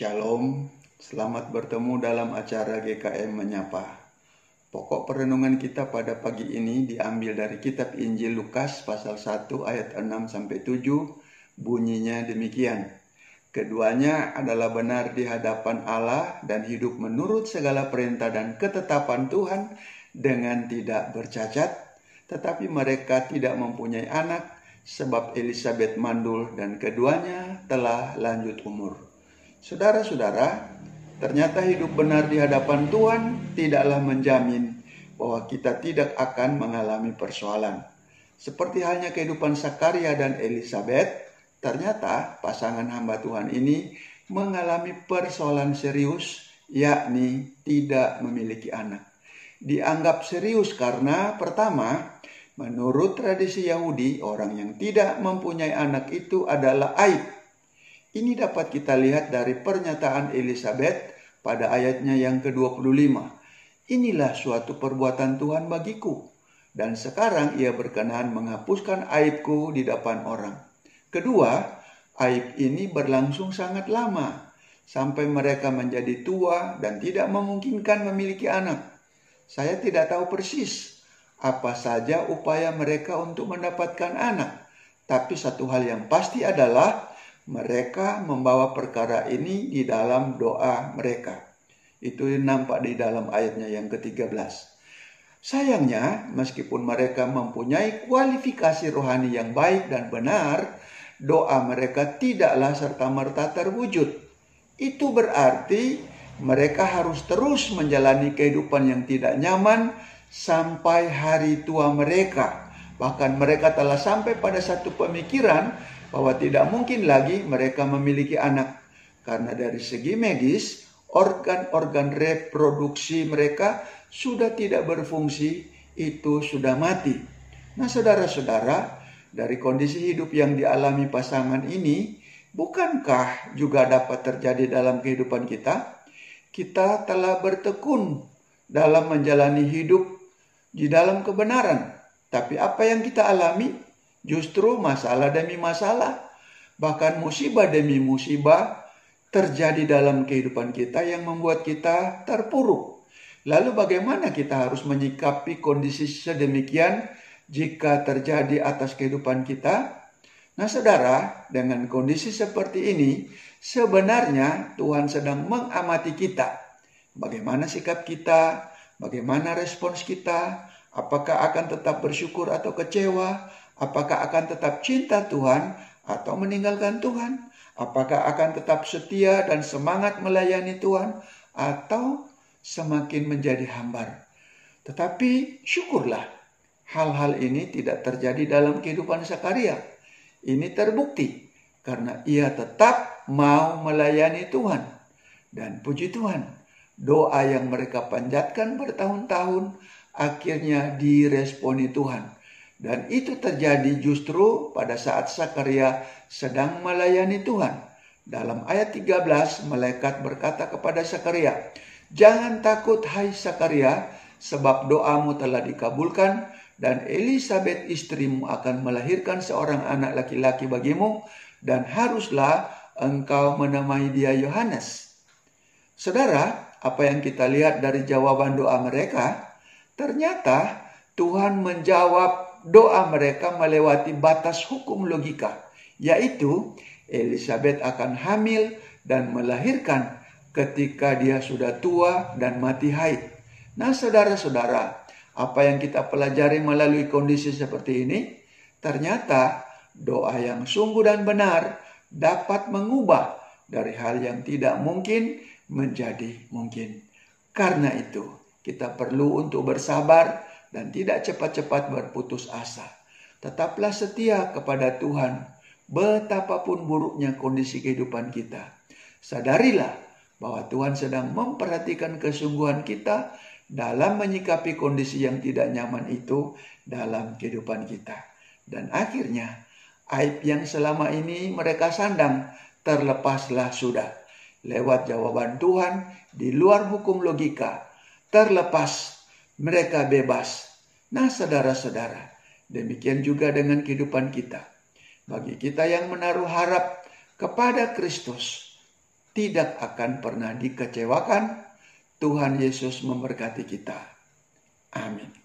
Shalom, selamat bertemu dalam acara GKM Menyapa. Pokok perenungan kita pada pagi ini diambil dari kitab Injil Lukas pasal 1 ayat 6 sampai 7. Bunyinya demikian. Keduanya adalah benar di hadapan Allah dan hidup menurut segala perintah dan ketetapan Tuhan dengan tidak bercacat, tetapi mereka tidak mempunyai anak sebab Elizabeth mandul dan keduanya telah lanjut umur. Saudara-saudara, ternyata hidup benar di hadapan Tuhan tidaklah menjamin bahwa kita tidak akan mengalami persoalan. Seperti halnya kehidupan Sakaria dan Elizabeth, ternyata pasangan hamba Tuhan ini mengalami persoalan serius, yakni tidak memiliki anak. Dianggap serius karena pertama, menurut tradisi Yahudi, orang yang tidak mempunyai anak itu adalah aib ini dapat kita lihat dari pernyataan Elizabeth pada ayatnya yang ke-25. Inilah suatu perbuatan Tuhan bagiku. Dan sekarang ia berkenan menghapuskan aibku di depan orang. Kedua, aib ini berlangsung sangat lama. Sampai mereka menjadi tua dan tidak memungkinkan memiliki anak. Saya tidak tahu persis apa saja upaya mereka untuk mendapatkan anak. Tapi satu hal yang pasti adalah mereka membawa perkara ini di dalam doa mereka. Itu nampak di dalam ayatnya yang ke-13. Sayangnya, meskipun mereka mempunyai kualifikasi rohani yang baik dan benar, doa mereka tidaklah serta-merta terwujud. Itu berarti mereka harus terus menjalani kehidupan yang tidak nyaman sampai hari tua mereka. Bahkan mereka telah sampai pada satu pemikiran bahwa tidak mungkin lagi mereka memiliki anak karena dari segi medis organ-organ reproduksi mereka sudah tidak berfungsi, itu sudah mati. Nah, saudara-saudara, dari kondisi hidup yang dialami pasangan ini, bukankah juga dapat terjadi dalam kehidupan kita? Kita telah bertekun dalam menjalani hidup di dalam kebenaran, tapi apa yang kita alami Justru masalah demi masalah, bahkan musibah demi musibah terjadi dalam kehidupan kita yang membuat kita terpuruk. Lalu bagaimana kita harus menyikapi kondisi sedemikian jika terjadi atas kehidupan kita? Nah saudara, dengan kondisi seperti ini, sebenarnya Tuhan sedang mengamati kita. Bagaimana sikap kita, bagaimana respons kita, apakah akan tetap bersyukur atau kecewa, Apakah akan tetap cinta Tuhan atau meninggalkan Tuhan? Apakah akan tetap setia dan semangat melayani Tuhan atau semakin menjadi hambar? Tetapi syukurlah hal-hal ini tidak terjadi dalam kehidupan Sakaria. Ini terbukti karena ia tetap mau melayani Tuhan. Dan puji Tuhan, doa yang mereka panjatkan bertahun-tahun akhirnya diresponi Tuhan dan itu terjadi justru pada saat Sakaria sedang melayani Tuhan. Dalam ayat 13, malaikat berkata kepada Sakaria, Jangan takut hai Sakaria, sebab doamu telah dikabulkan, dan Elisabeth istrimu akan melahirkan seorang anak laki-laki bagimu, dan haruslah engkau menamai dia Yohanes. Saudara, apa yang kita lihat dari jawaban doa mereka, ternyata Tuhan menjawab doa mereka melewati batas hukum logika, yaitu Elizabeth akan hamil dan melahirkan ketika dia sudah tua dan mati haid. Nah, saudara-saudara, apa yang kita pelajari melalui kondisi seperti ini? Ternyata doa yang sungguh dan benar dapat mengubah dari hal yang tidak mungkin menjadi mungkin. Karena itu, kita perlu untuk bersabar dan tidak cepat-cepat berputus asa. Tetaplah setia kepada Tuhan, betapapun buruknya kondisi kehidupan kita. Sadarilah bahwa Tuhan sedang memperhatikan kesungguhan kita dalam menyikapi kondisi yang tidak nyaman itu dalam kehidupan kita. Dan akhirnya, aib yang selama ini mereka sandang terlepaslah sudah. Lewat jawaban Tuhan di luar hukum logika, terlepas mereka bebas. Nah, saudara-saudara, demikian juga dengan kehidupan kita. Bagi kita yang menaruh harap kepada Kristus, tidak akan pernah dikecewakan. Tuhan Yesus memberkati kita. Amin.